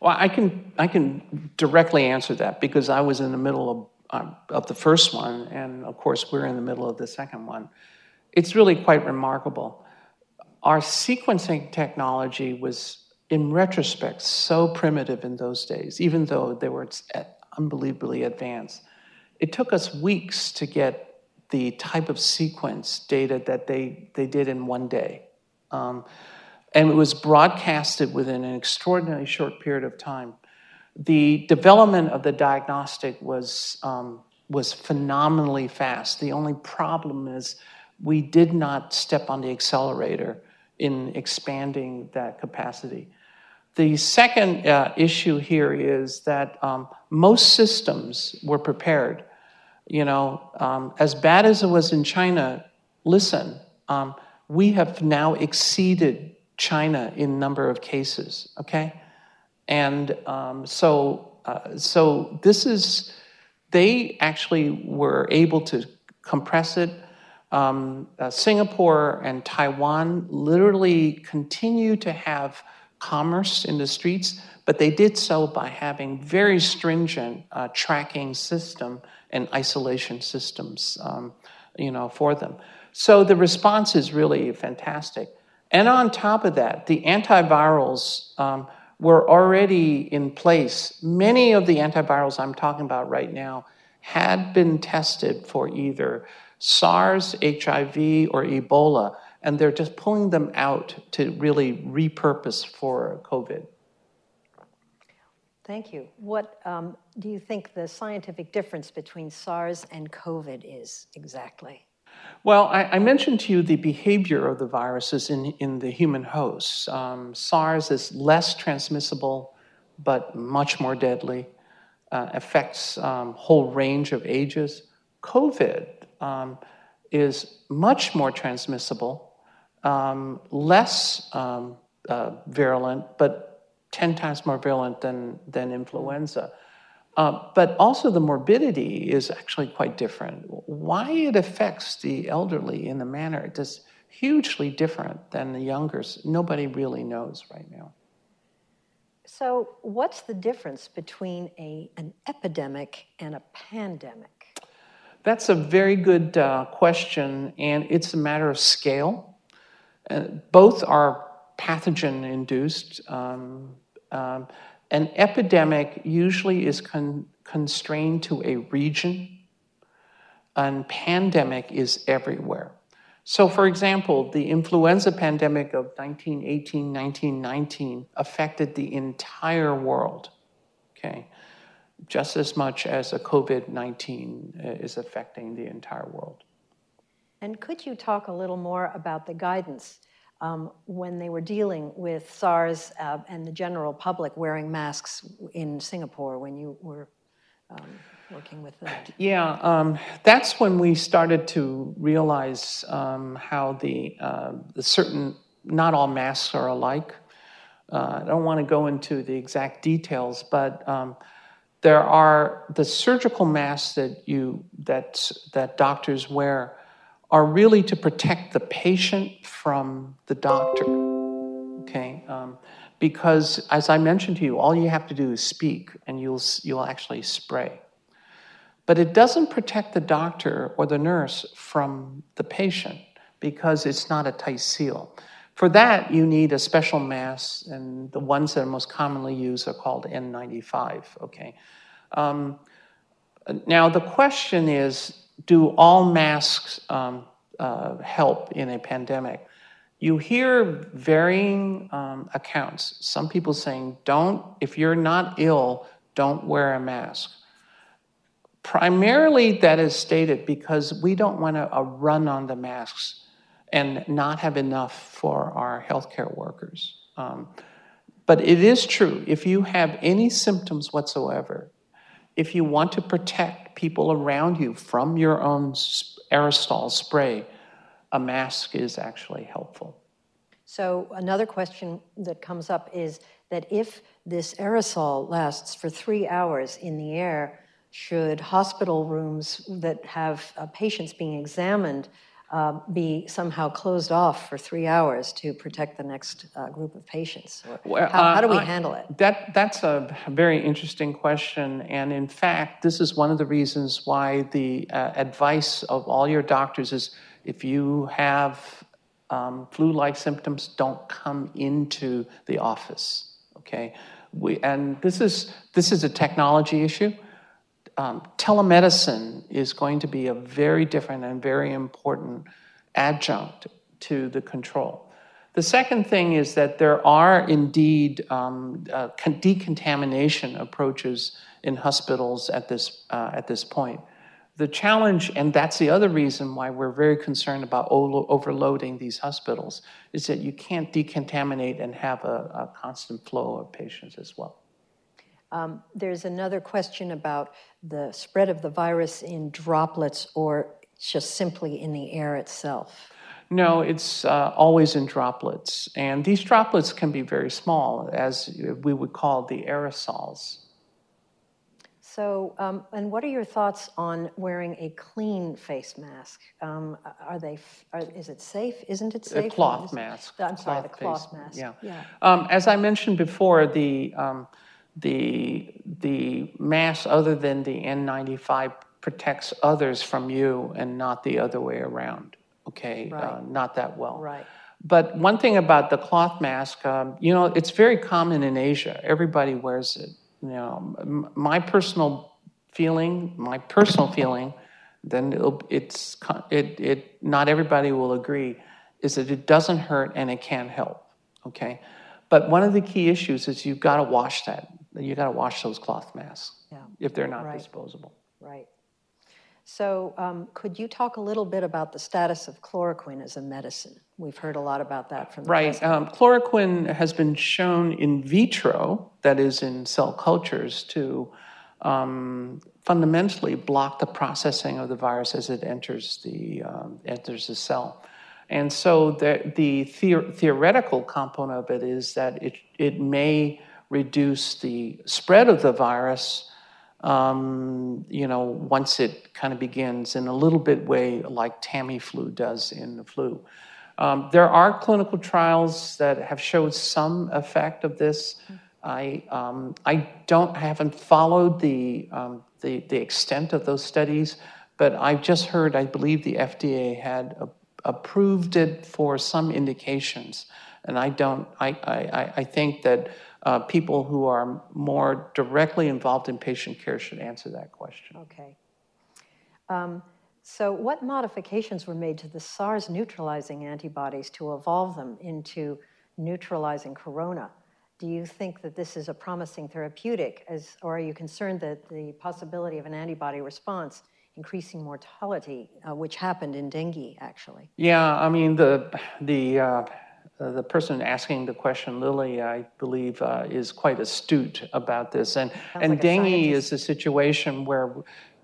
Well, I can I can directly answer that because I was in the middle of uh, of the first one, and of course we're in the middle of the second one. It's really quite remarkable. Our sequencing technology was, in retrospect, so primitive in those days, even though they were unbelievably advanced. It took us weeks to get the type of sequence data that they, they did in one day. Um, and it was broadcasted within an extraordinarily short period of time. The development of the diagnostic was, um, was phenomenally fast. The only problem is we did not step on the accelerator in expanding that capacity. The second uh, issue here is that um, most systems were prepared you know, um, as bad as it was in China, listen, um, we have now exceeded China in number of cases, okay? And um, so, uh, so this is, they actually were able to compress it. Um, uh, Singapore and Taiwan literally continue to have commerce in the streets, but they did so by having very stringent uh, tracking system and isolation systems, um, you know, for them. So the response is really fantastic. And on top of that, the antivirals um, were already in place. Many of the antivirals I'm talking about right now had been tested for either SARS, HIV, or Ebola, and they're just pulling them out to really repurpose for COVID. Thank you. What um, do you think the scientific difference between SARS and COVID is exactly? Well, I, I, mentioned to you the behavior of the viruses in, in the human hosts. Um, SARS is less transmissible, but much more deadly, uh, affects um, whole range of ages. COVID um, is much more transmissible, um, less um, uh, virulent, but 10 times more virulent than, than influenza. Uh, but also, the morbidity is actually quite different. Why it affects the elderly in the manner it does hugely different than the younger. Nobody really knows right now. So, what's the difference between a, an epidemic and a pandemic? That's a very good uh, question, and it's a matter of scale. Uh, both are pathogen induced. Um, um, an epidemic usually is con- constrained to a region, and pandemic is everywhere. So, for example, the influenza pandemic of 1918 1919 affected the entire world, okay, just as much as a COVID 19 uh, is affecting the entire world. And could you talk a little more about the guidance um, when they were dealing with SARS uh, and the general public wearing masks in Singapore when you were um, working with them? Yeah, um, that's when we started to realize um, how the, uh, the certain, not all masks are alike. Uh, I don't want to go into the exact details, but um, there are the surgical masks that you that that doctors wear are really to protect the patient from the doctor. Okay, um, because as I mentioned to you, all you have to do is speak, and you'll you'll actually spray. But it doesn't protect the doctor or the nurse from the patient because it's not a tight seal. For that, you need a special mask, and the ones that are most commonly used are called N95. Okay. Um, now the question is do all masks um, uh, help in a pandemic? You hear varying um, accounts. Some people saying, don't, if you're not ill, don't wear a mask. Primarily, that is stated because we don't want to run on the masks and not have enough for our healthcare workers. Um, but it is true, if you have any symptoms whatsoever, if you want to protect people around you from your own aerosol spray, a mask is actually helpful. So, another question that comes up is that if this aerosol lasts for three hours in the air, should hospital rooms that have uh, patients being examined uh, be somehow closed off for three hours to protect the next uh, group of patients? Well, how, how, do we uh, handle it? That, that's a very interesting question. And in fact, this is one of the reasons why the uh, advice of all your doctors is if you have um, flu like symptoms, don't come into the office. Okay? We, and this is, this is a technology issue um, telemedicine is going to be a very different and very important adjunct to the control. The second thing is that there are indeed um, uh, decontamination approaches in hospitals at this, uh, at this point. The challenge, and that's the other reason why we're very concerned about overloading these hospitals, is that you can't decontaminate and have a, a constant flow of patients as well. Um, there's another question about the spread of the virus in droplets or just simply in the air itself. No, it's uh, always in droplets. And these droplets can be very small, as we would call the aerosols. So, um, and what are your thoughts on wearing a clean face mask? Um, are they? Are, is it safe? Isn't it safe? A cloth mask. I'm sorry, the Cloth cloth face, mask. yeah. yeah. Um, as I mentioned before, the um, the the mask, other than the N95, protects others from you and not the other way around. Okay, uh, not that well. Right. But one thing about the cloth mask, um, you know, it's very common in Asia. Everybody wears it. You know, m- my personal feeling, my personal feeling, then it'll, it's it it not everybody will agree, is that it doesn't hurt and it can help. Okay, but one of the key issues is you've got to wash that. You got to wash those cloth masks Yeah. if they're not Right. disposable. Right. So, um, could you talk a little bit about the status of chloroquine as a medicine? We've heard a lot about that from the Right. Um, chloroquine has been shown in vitro, that is in cell cultures, to um, fundamentally block the processing of the virus as it enters the um, enters the cell. And so the, the theo- theoretical component of it is that it, it may reduce the spread of the virus, um, you know, once it kind of begins in a little bit way like Tamiflu does in the flu. Um, there are clinical trials that have showed some effect of this. I, um, I don't I haven't followed the, um, the the extent of those studies, but I've just heard I believe the FDA had a, approved it for some indications, and I don't I I, I think that uh, people who are more directly involved in patient care should answer that question. Okay. Um, so, what modifications were made to the SARS neutralizing antibodies to evolve them into neutralizing corona? Do you think that this is a promising therapeutic, as, or are you concerned that the possibility of an antibody response increasing mortality, uh, which happened in dengue actually? Yeah, I mean the the uh, uh, the person asking the question, Lily, I believe, uh, is quite astute about this, and and like dengue scientist. is a situation where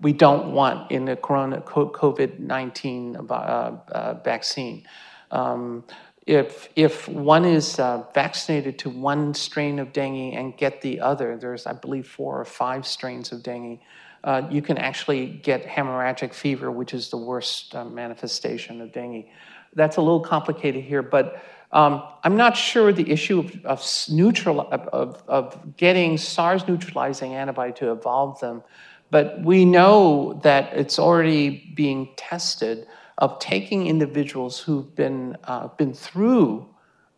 we don't want in the corona COVID nineteen uh, uh, vaccine. Um, if if one is uh, vaccinated to one strain of dengue and get the other, there's I believe four or five strains of dengue. Uh, you can actually get hemorrhagic fever, which is the worst uh, manifestation of dengue. That's a little complicated here, but um, I'm not sure the issue of, of, neutral, of, of, getting SARS neutralizing antibody to evolve them, but we know that it's already being tested of taking individuals who've been, uh, been through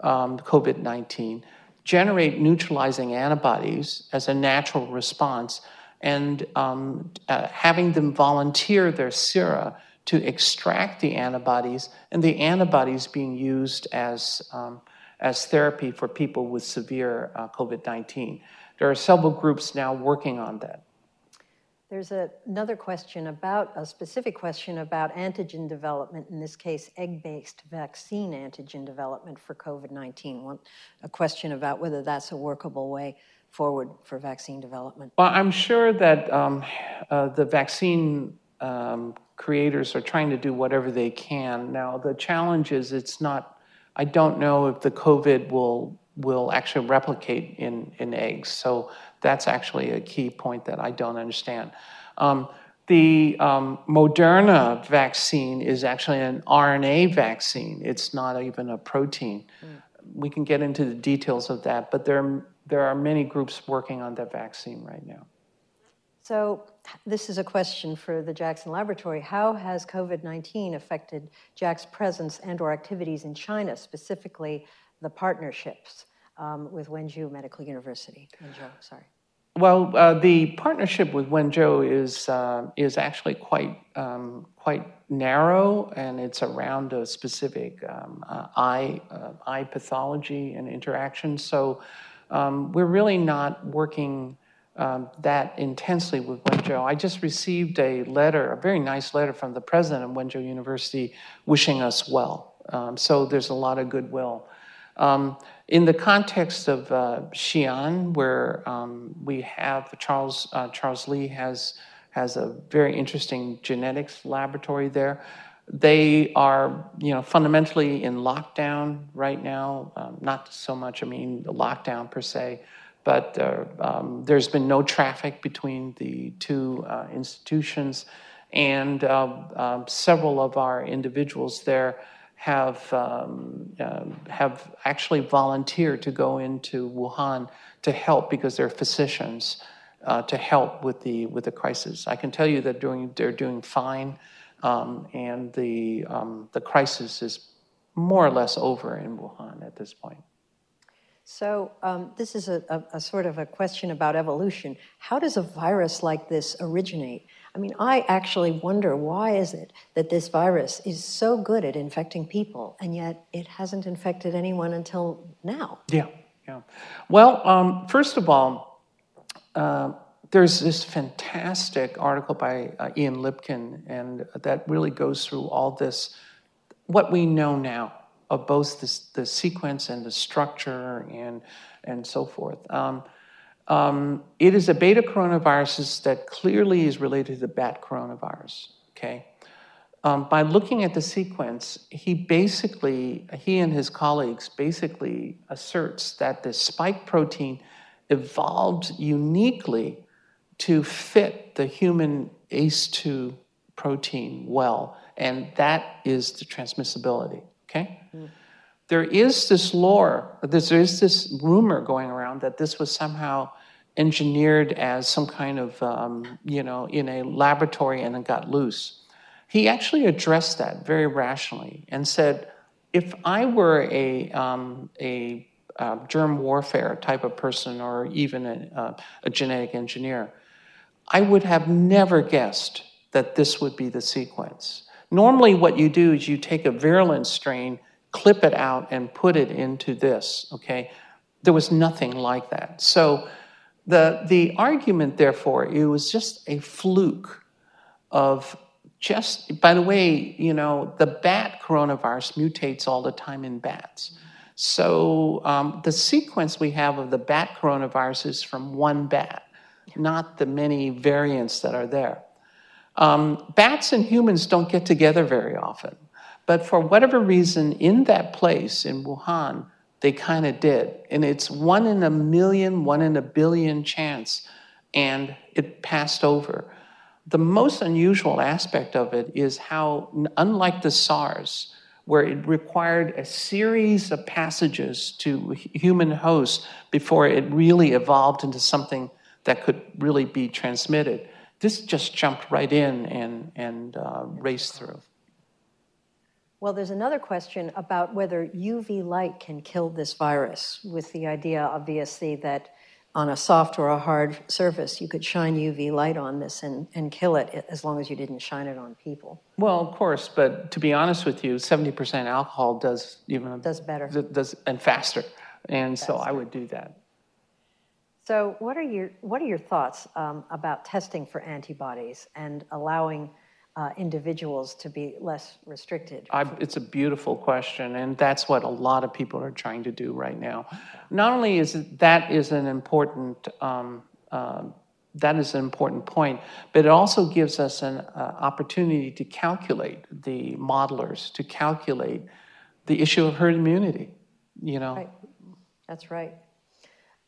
um, COVID 19, generate neutralizing antibodies as a natural response, and um, uh, having them volunteer their sera to extract the antibodies, and the antibodies being used as, um, as therapy for people with severe uh, COVID 19. There are several groups now working on that. There's a, another question about a specific question about antigen development, in this case, egg based vaccine antigen development for COVID 19. A question about whether that's a workable way forward for vaccine development. Well, I'm sure that um, uh, the vaccine um, creators are trying to do whatever they can. Now, the challenge is it's not, I don't know if the COVID will, will actually replicate in, in eggs. So that's actually a key point that I don't understand. Um, the um, Moderna vaccine is actually an RNA vaccine. It's not even a protein. We can get into the details of that, but there, there are many groups working on that vaccine right now. So, this is a question for the Jackson Laboratory. How has COVID 19 affected Jack's presence and or activities in China, specifically the partnerships um, with Wenzhou Medical University? Wenzhou, sorry. Well, uh, the partnership with Wenzhou is uh, is actually quite um, quite narrow, and it's around a specific um, uh, eye uh, eye pathology and interaction. So um, we're really not working um, that intensely with Wenzhou. I just received a letter, a very nice letter from the president of Wenzhou University, wishing us well. Um, so there's a lot of goodwill. Um, in the context of uh, Xi'an, where um, we have Charles uh, Charles Lee has has a very interesting genetics laboratory there. They are, you know, fundamentally in lockdown right now. Um, not so much, I mean, the lockdown per se, but uh, um, there's been no traffic between the two uh, institutions, and uh, um, several of our individuals there have um, uh, have actually volunteered to go into Wuhan to help because they're physicians uh, to help with the with the crisis. I can tell you that doing they're doing fine, um, and the um, the crisis is more or less over in Wuhan at this point. So um, this is a, a, a, sort of a question about evolution. How does a virus like this originate? I mean, I actually wonder why is it that this virus is so good at infecting people, and yet it hasn't infected anyone until now? Yeah, yeah. Well, um, first of all, uh, there's this fantastic article by uh, Ian Lipkin, and that really goes through all this, what we know now of both the, the sequence and the structure and, and so forth. Um, um, it is a beta coronavirus that clearly is related to the bat coronavirus, okay? Um, by looking at the sequence, he basically, he and his colleagues basically asserts that the spike protein evolved uniquely to fit the human ACE2 protein well, and that is the transmissibility. Okay? Mm. There is this lore, there is this rumor going around that this was somehow engineered as some kind of, um, you know, in a laboratory and it got loose. He actually addressed that very rationally and said, if I were a, um, a uh, germ warfare type of person or even a, uh, a genetic engineer, I would have never guessed that this would be the sequence. Normally, what you do is you take a virulent strain, clip it out, and put it into this, okay? There was nothing like that. So, the, the argument, therefore, it was just a fluke of just, by the way, you know, the bat coronavirus mutates all the time in bats. So, um, the sequence we have of the bat coronavirus is from one bat, not the many variants that are there. Um, bats and humans don't get together very often. But for whatever reason, in that place in Wuhan, they kind of did. And it's one in a million, one in a billion chance. And it passed over. The most unusual aspect of it is how, unlike the SARS, where it required a series of passages to human hosts before it really evolved into something that could really be transmitted this just jumped right in and, and uh, raced through. Well, there's another question about whether UV light can kill this virus, with the idea, obviously, that on a soft or a hard surface, you could shine UV light on this and, and kill it as long as you didn't shine it on people. Well, of course, but to be honest with you, 70% alcohol does even does better, does and faster, and faster. so I would do that. So, what are your what are your thoughts um, about testing for antibodies and allowing uh, individuals to be less restricted? I, it's a beautiful question, and that's what a lot of people are trying to do right now. Not only is it, that is an important um, uh, that is an important point, but it also gives us an uh, opportunity to calculate the modelers to calculate the issue of herd immunity. You know, right. that's right.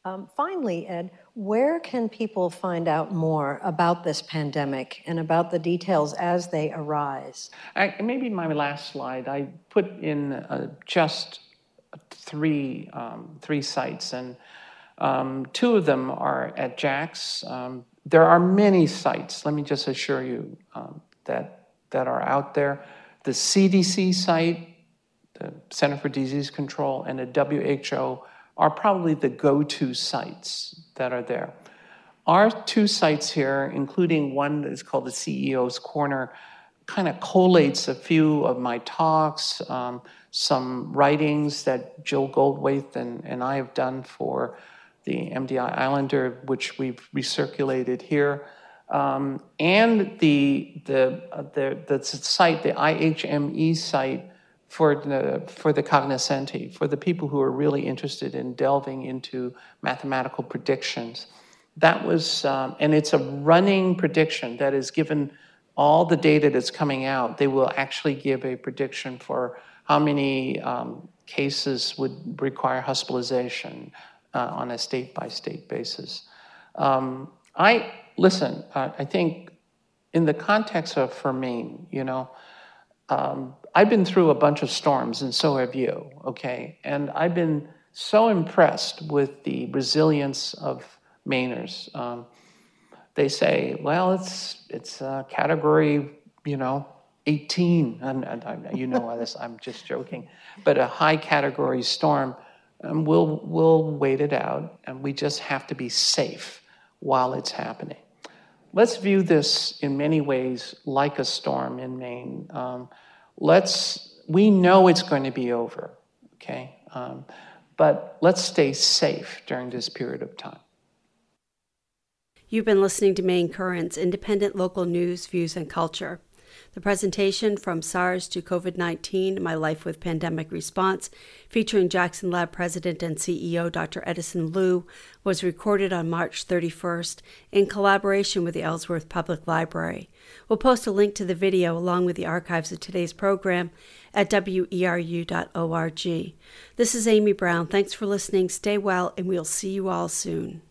Um, finally, Ed, where can people find out more about this pandemic and about the details as they arise? I, maybe my last slide, I put in uh, just three, um, three sites, and um, two of them are at JAX. Um, there are many sites, let me just assure you, um, that, that are out there. The CDC site, the Center for Disease Control, and the WHO are probably the go to sites that are there. Our two sites here, including one that is called the CEO's Corner, kind of collates a few of my talks, um, some writings that Jill Goldthwait and, and I have done for the MDI Islander, which we've recirculated here. Um, and the, the, uh, the, the site, the IHME site, for the, for the cognoscenti, for the people who are really interested in delving into mathematical predictions. That was, um, and it's a running prediction that is given all the data that's coming out. They will actually give a prediction for how many um, cases would require hospitalization, uh, on a state by state basis. Um, I listen. Uh, I think in the context of for Maine, you know, um, I've been through a bunch of storms, and so have you. Okay, and I've been so impressed with the resilience of Mainers. Um, they say, well, it's it's a category, you know, 18, and, and you know this. I'm just joking, but a high category storm. Um, we'll we'll wait it out, and we just have to be safe while it's happening. Let's view this in many ways like a storm in Maine. Um, let's we know it's going to be over, okay, um, but let's stay safe during this period of time. You've been listening to Maine Currents, independent local news, views, and culture. The presentation From SARS to COVID 19 My Life with Pandemic Response, featuring Jackson Lab President and CEO Dr. Edison Liu, was recorded on March 31st in collaboration with the Ellsworth Public Library. We'll post a link to the video along with the archives of today's program at weru.org. This is Amy Brown. Thanks for listening. Stay well, and we'll see you all soon.